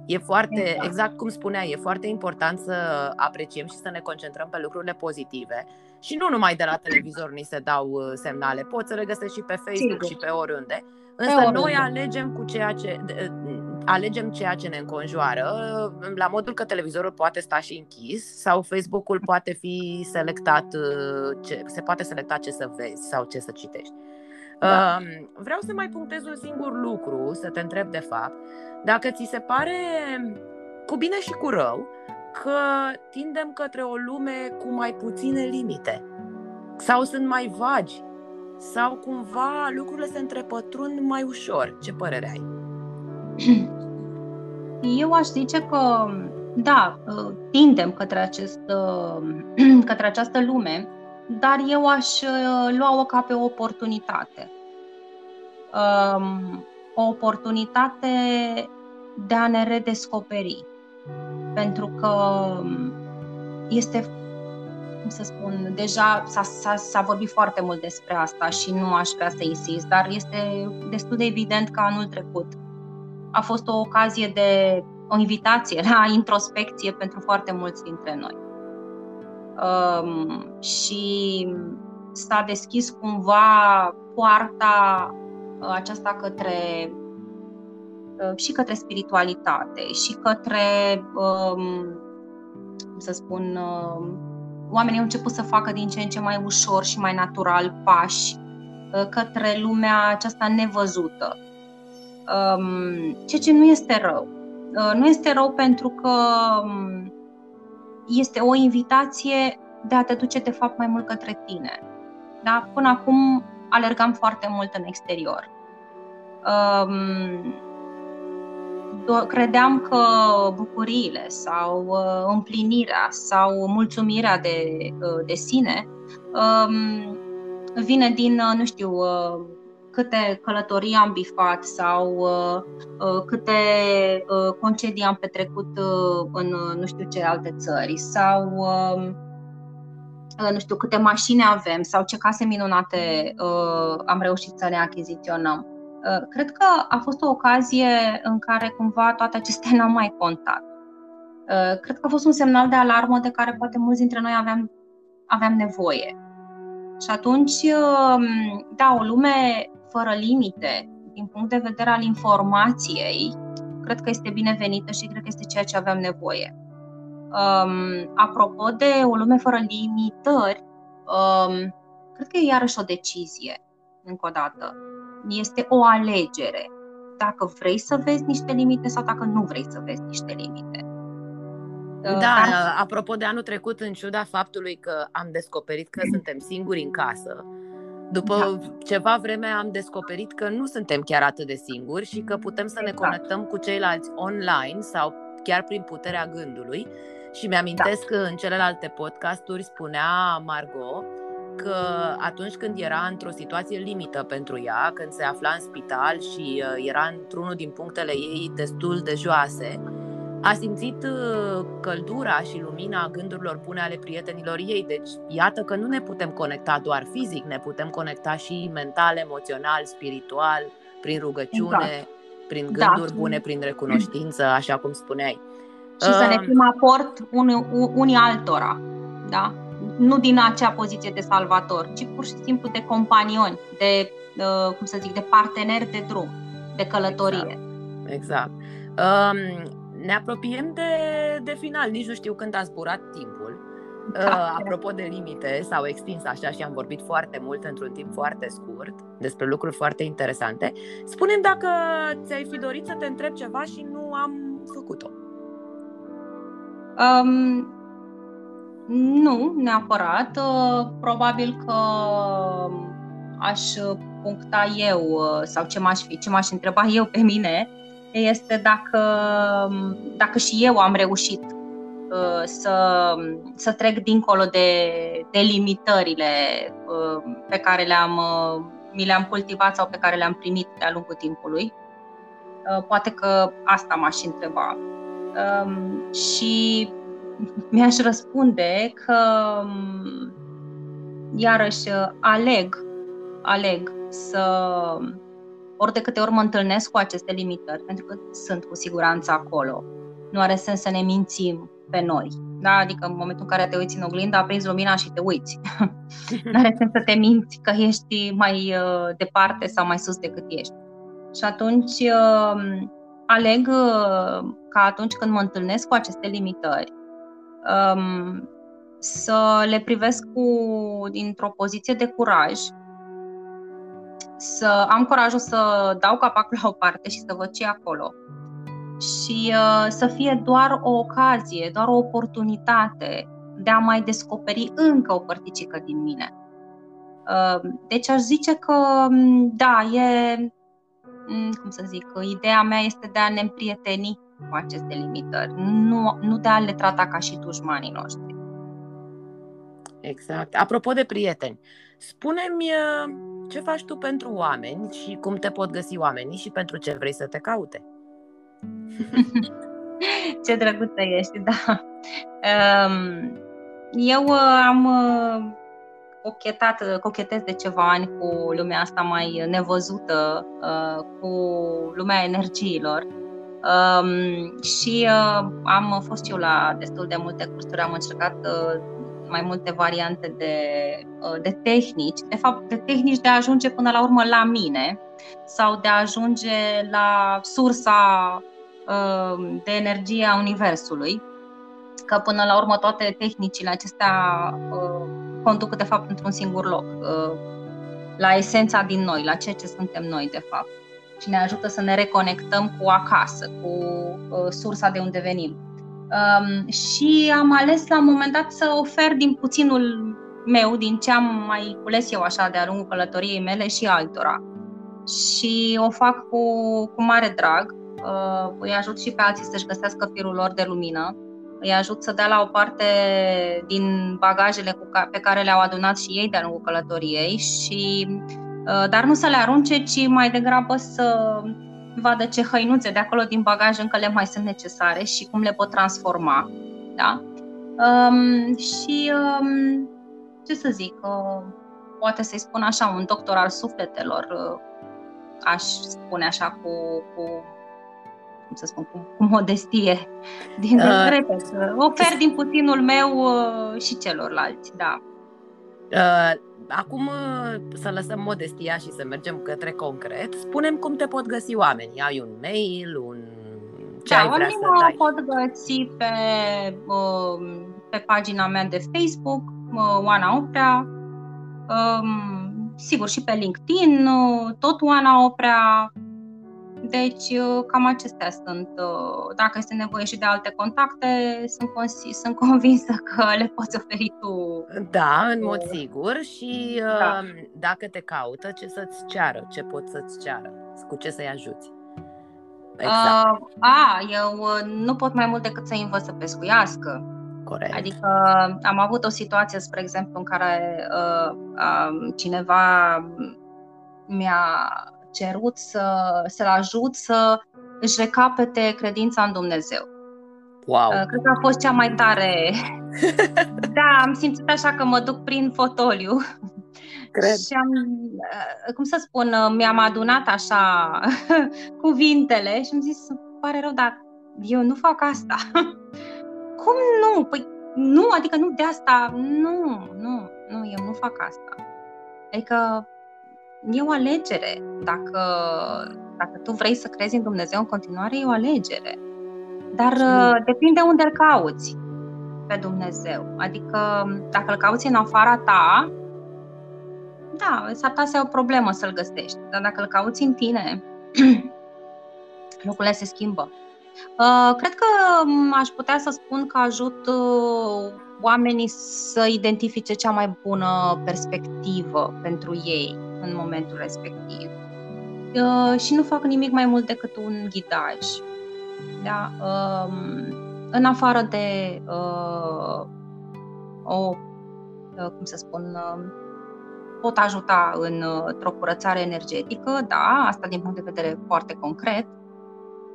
E foarte, exact. exact cum spunea, e foarte important să apreciem și să ne concentrăm pe lucrurile pozitive și nu numai de la televizor ni se dau uh, semnale, poți să le găsești și pe Facebook Sigur. și pe oriunde. Însă pe noi alegem cu ceea ce uh, alegem ceea ce ne înconjoară, uh, la modul că televizorul poate sta și închis sau Facebook-ul poate fi selectat, ce, se poate selecta ce să vezi sau ce să citești. Da. Vreau să mai punctez un singur lucru, să te întreb de fapt, dacă ți se pare cu bine și cu rău că tindem către o lume cu mai puține limite sau sunt mai vagi sau cumva lucrurile se întrepătrund mai ușor. Ce părere ai? Eu aș zice că da, tindem către, acest, către această lume, dar eu aș uh, lua-o ca pe o oportunitate. Um, o oportunitate de a ne redescoperi. Pentru că um, este, cum să spun, deja s-a, s-a, s-a vorbit foarte mult despre asta și nu aș vrea să insist, dar este destul de evident că anul trecut a fost o ocazie de o invitație la introspecție pentru foarte mulți dintre noi. Um, și s-a deschis cumva poarta aceasta către și către spiritualitate și către, um, cum să spun, um, oamenii au început să facă din ce în ce mai ușor și mai natural pași către lumea aceasta nevăzută. Um, ceea ce nu este rău. Nu este rău pentru că este o invitație de a te duce de fapt mai mult către tine. Da? Până acum alergam foarte mult în exterior. Um, credeam că bucuriile sau uh, împlinirea sau mulțumirea de, uh, de sine um, vine din, uh, nu știu, uh, câte călătorii am bifat sau uh, uh, câte uh, concedii am petrecut uh, în uh, nu știu ce alte țări sau uh, uh, nu știu câte mașini avem sau ce case minunate uh, am reușit să le achiziționăm. Uh, cred că a fost o ocazie în care cumva toate acestea n-au mai contat. Uh, cred că a fost un semnal de alarmă de care poate mulți dintre noi aveam, aveam nevoie. Și atunci, uh, da, o lume fără limite, din punct de vedere al informației, cred că este binevenită și cred că este ceea ce aveam nevoie. Um, apropo de o lume fără limitări, um, cred că e iarăși o decizie, încă o dată. Este o alegere. Dacă vrei să vezi niște limite sau dacă nu vrei să vezi niște limite. Da, uh, Dar... apropo de anul trecut, în ciuda faptului că am descoperit că suntem singuri în casă, după da. ceva vreme am descoperit că nu suntem chiar atât de singuri și că putem să ne exact. conectăm cu ceilalți online sau chiar prin puterea gândului. Și mi-amintesc da. că în celelalte podcasturi spunea Margot că atunci când era într-o situație limită pentru ea, când se afla în spital și uh, era într-unul din punctele ei destul de joase, a simțit uh, căldura și lumina gândurilor bune ale prietenilor ei. Deci, iată că nu ne putem conecta doar fizic, ne putem conecta și mental, emoțional, spiritual, prin rugăciune, exact. prin da. gânduri da. bune, prin recunoștință, așa cum spuneai. Și uh, să ne fim aport unii, unii altora, da? Nu din acea poziție de salvator, ci pur și simplu de companioni, de, uh, cum să zic, de parteneri de drum, de călătorie. Exact. exact. Um, ne apropiem de, de final, nici nu știu când a zburat timpul. Da. Uh, apropo de limite, s-au extins așa și am vorbit foarte mult într-un timp foarte scurt despre lucruri foarte interesante. Spunem dacă ți-ai fi dorit să te întreb ceva și nu am făcut-o. Um, nu, neapărat. Uh, probabil că aș puncta eu uh, sau ce m-aș, fi, ce m-aș întreba eu pe mine este dacă, dacă și eu am reușit uh, să, să trec dincolo de, de limitările uh, pe care le-am, uh, mi le-am cultivat sau pe care le-am primit de-a lungul timpului. Poate că asta m-aș întreba. Um, și mi-aș răspunde că um, iarăși aleg, aleg să ori de câte ori mă întâlnesc cu aceste limitări, pentru că sunt cu siguranță acolo. Nu are sens să ne mințim pe noi. Da? Adică în momentul în care te uiți în oglindă, aprinzi lumina și te uiți. nu are sens să te minți că ești mai uh, departe sau mai sus decât ești. Și atunci uh, aleg uh, ca atunci când mă întâlnesc cu aceste limitări, um, să le privesc cu, dintr-o poziție de curaj să am curajul să dau capacul la o parte și să văd ce acolo. Și uh, să fie doar o ocazie, doar o oportunitate de a mai descoperi încă o părticică din mine. Uh, deci aș zice că, mm, da, e, mm, cum să zic, ideea mea este de a ne împrieteni cu aceste limitări, nu, nu de a le trata ca și dușmanii noștri. Exact. Apropo de prieteni, spune-mi uh, ce faci tu pentru oameni și cum te pot găsi oamenii și pentru ce vrei să te caute. ce drăguță ești, da. Um, eu uh, am uh, cochetat, cochetez de ceva ani cu lumea asta mai nevăzută, cu lumea energiilor. Um, și am fost și eu la destul de multe cursuri, am încercat mai multe variante de, uh, de tehnici, de fapt de tehnici de a ajunge până la urmă la mine sau de a ajunge la sursa uh, de energie a Universului, că până la urmă toate tehnicile acestea uh, conduc de fapt într-un singur loc, la esența din noi, la ceea ce suntem noi de fapt și ne ajută să ne reconectăm cu acasă, cu sursa de unde venim. Um, și am ales la un moment dat să ofer din puținul meu, din ce am mai cules eu așa de-a lungul călătoriei mele și altora. Și o fac cu, cu mare drag. Uh, îi ajut și pe alții să-și găsească firul lor de lumină. Îi ajut să dea la o parte din bagajele cu ca- pe care le-au adunat și ei de-a lungul călătoriei, și, uh, dar nu să le arunce, ci mai degrabă să vadă ce hăinuțe de acolo din bagaj încă le mai sunt necesare și cum le pot transforma. Da? Um, și um, ce să zic, uh, poate să-i spun așa, un doctor al sufletelor, uh, aș spune așa cu, cu cum să spun, cu, cu modestie, din, uh, repet, ofer din puținul meu uh, și celorlalți, da. Uh, acum uh, să lăsăm modestia și să mergem către concret. Spunem cum te pot găsi oamenii. Ai un mail, un ce da, ai vrea să dai? pot găsi pe, uh, pe pagina mea de Facebook, Oana Oprea, um, sigur și pe LinkedIn, tot Oana Oprea, deci, uh, cam acestea sunt. Uh, dacă este nevoie și de alte contacte, sunt, sunt convinsă că le poți oferi tu. Da, în mod sigur. Și da. Um, dacă te caută, ce să-ți ceară? Ce pot să-ți ceară? Cu ce să-i ajuți? Exact. Uh, a, eu uh, nu pot mai mult decât să-i învăț să pescuiască. Corect. Adică am avut o situație, spre exemplu, în care uh, uh, cineva mi-a cerut să, să-l ajut să își recapete credința în Dumnezeu. Wow. Uh, cred că a fost cea mai tare. da, am simțit așa că mă duc prin fotoliu. Cred. Și am, uh, cum să spun, uh, mi-am adunat așa cuvintele și am zis, pare rău, dar eu nu fac asta. Cum nu? Păi nu, adică nu de asta, nu, nu, nu, eu nu fac asta. Adică e o alegere. Dacă, dacă tu vrei să crezi în Dumnezeu în continuare, e o alegere. Dar uh, depinde unde îl cauți pe Dumnezeu. Adică dacă îl cauți în afara ta, da, s-ar putea să ai o problemă să-l găsești. Dar dacă îl cauți în tine, lucrurile se schimbă. Uh, cred că aș putea să spun că ajut uh, oamenii să identifice cea mai bună perspectivă pentru ei în momentul respectiv. Uh, și nu fac nimic mai mult decât un ghidaj. Da? Uh, în afară de uh, o, uh, cum să spun, uh, pot ajuta în, uh, într-o curățare energetică, da, asta din punct de vedere foarte concret,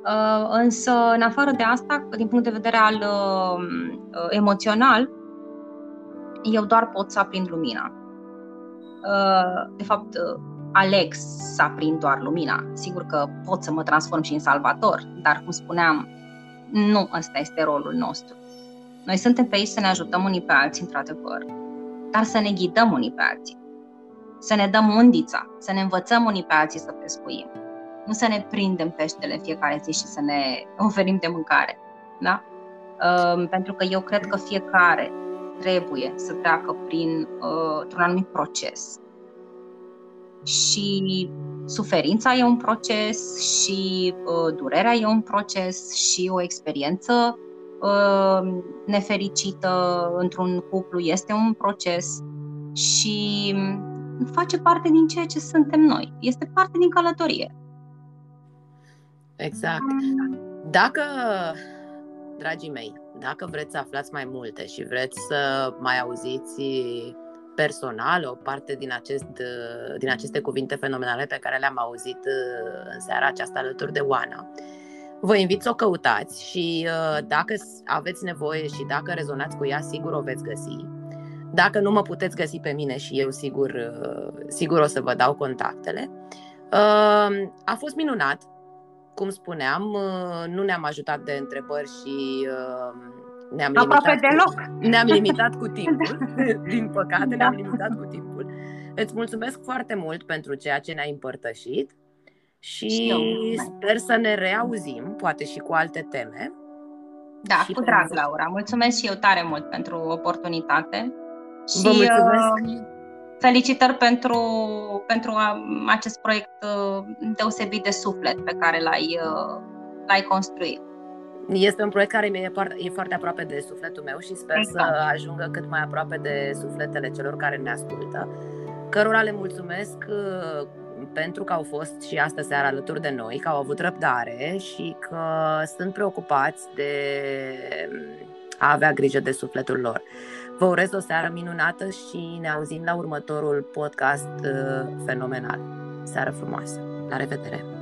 uh, însă în afară de asta, din punct de vedere al uh, emoțional, eu doar pot să aprind lumina. Uh, de fapt, uh, aleg să aprind doar lumina. Sigur că pot să mă transform și în salvator, dar, cum spuneam, nu ăsta este rolul nostru. Noi suntem pe aici să ne ajutăm unii pe alții, într-adevăr, dar să ne ghidăm unii pe alții, să ne dăm undița, să ne învățăm unii pe alții să pescuim, nu să ne prindem peștele fiecare zi și să ne oferim de mâncare. Da? Uh, pentru că eu cred că fiecare trebuie să treacă prin uh, un anumit proces. Și suferința e un proces, și uh, durerea e un proces, și o experiență uh, nefericită într-un cuplu este un proces și face parte din ceea ce suntem noi. Este parte din călătorie. Exact. Mm. Dacă, dragii mei, dacă vreți să aflați mai multe și vreți să mai auziți personal o parte din, acest, din aceste cuvinte fenomenale pe care le-am auzit uh, în seara aceasta alături de Oana, vă invit să o căutați și uh, dacă aveți nevoie și dacă rezonați cu ea, sigur o veți găsi. Dacă nu mă puteți găsi pe mine și eu, sigur, uh, sigur o să vă dau contactele. A fost minunat cum spuneam, uh, nu ne-am ajutat de întrebări și uh, Ne-am Aproape limitat deloc. Cu, ne-am limitat cu timpul. Din păcate, da. ne-am limitat cu timpul. Îți mulțumesc foarte mult pentru ceea ce ne-ai împărtășit și, și sper să ne reauzim, poate și cu alte teme. Da, și cu drag, Laura. Mulțumesc și eu tare mult pentru oportunitate. Și, Vă mulțumesc! Uh, felicitări pentru, pentru acest proiect uh, deosebit de suflet pe care l-ai, uh, l-ai construit. Este un proiect care e, e foarte aproape de sufletul meu și sper exact. să ajungă cât mai aproape de sufletele celor care ne ascultă, cărora le mulțumesc pentru că au fost și astă seară alături de noi, că au avut răbdare și că sunt preocupați de a avea grijă de sufletul lor. Vă urez o seară minunată și ne auzim la următorul podcast uh, fenomenal. Seară frumoasă! La revedere!